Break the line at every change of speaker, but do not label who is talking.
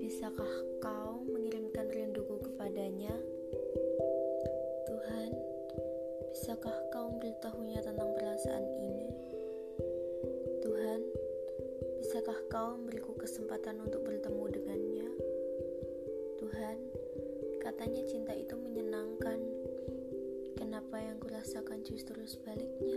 Bisakah kau mengirimkan rinduku kepadanya? Tuhan, bisakah kau memberitahunya tentang perasaan ini? Tuhan, bisakah kau memberiku kesempatan untuk bertemu dengannya? Tuhan, katanya cinta itu menyenangkan. Kenapa yang kurasakan justru sebaliknya?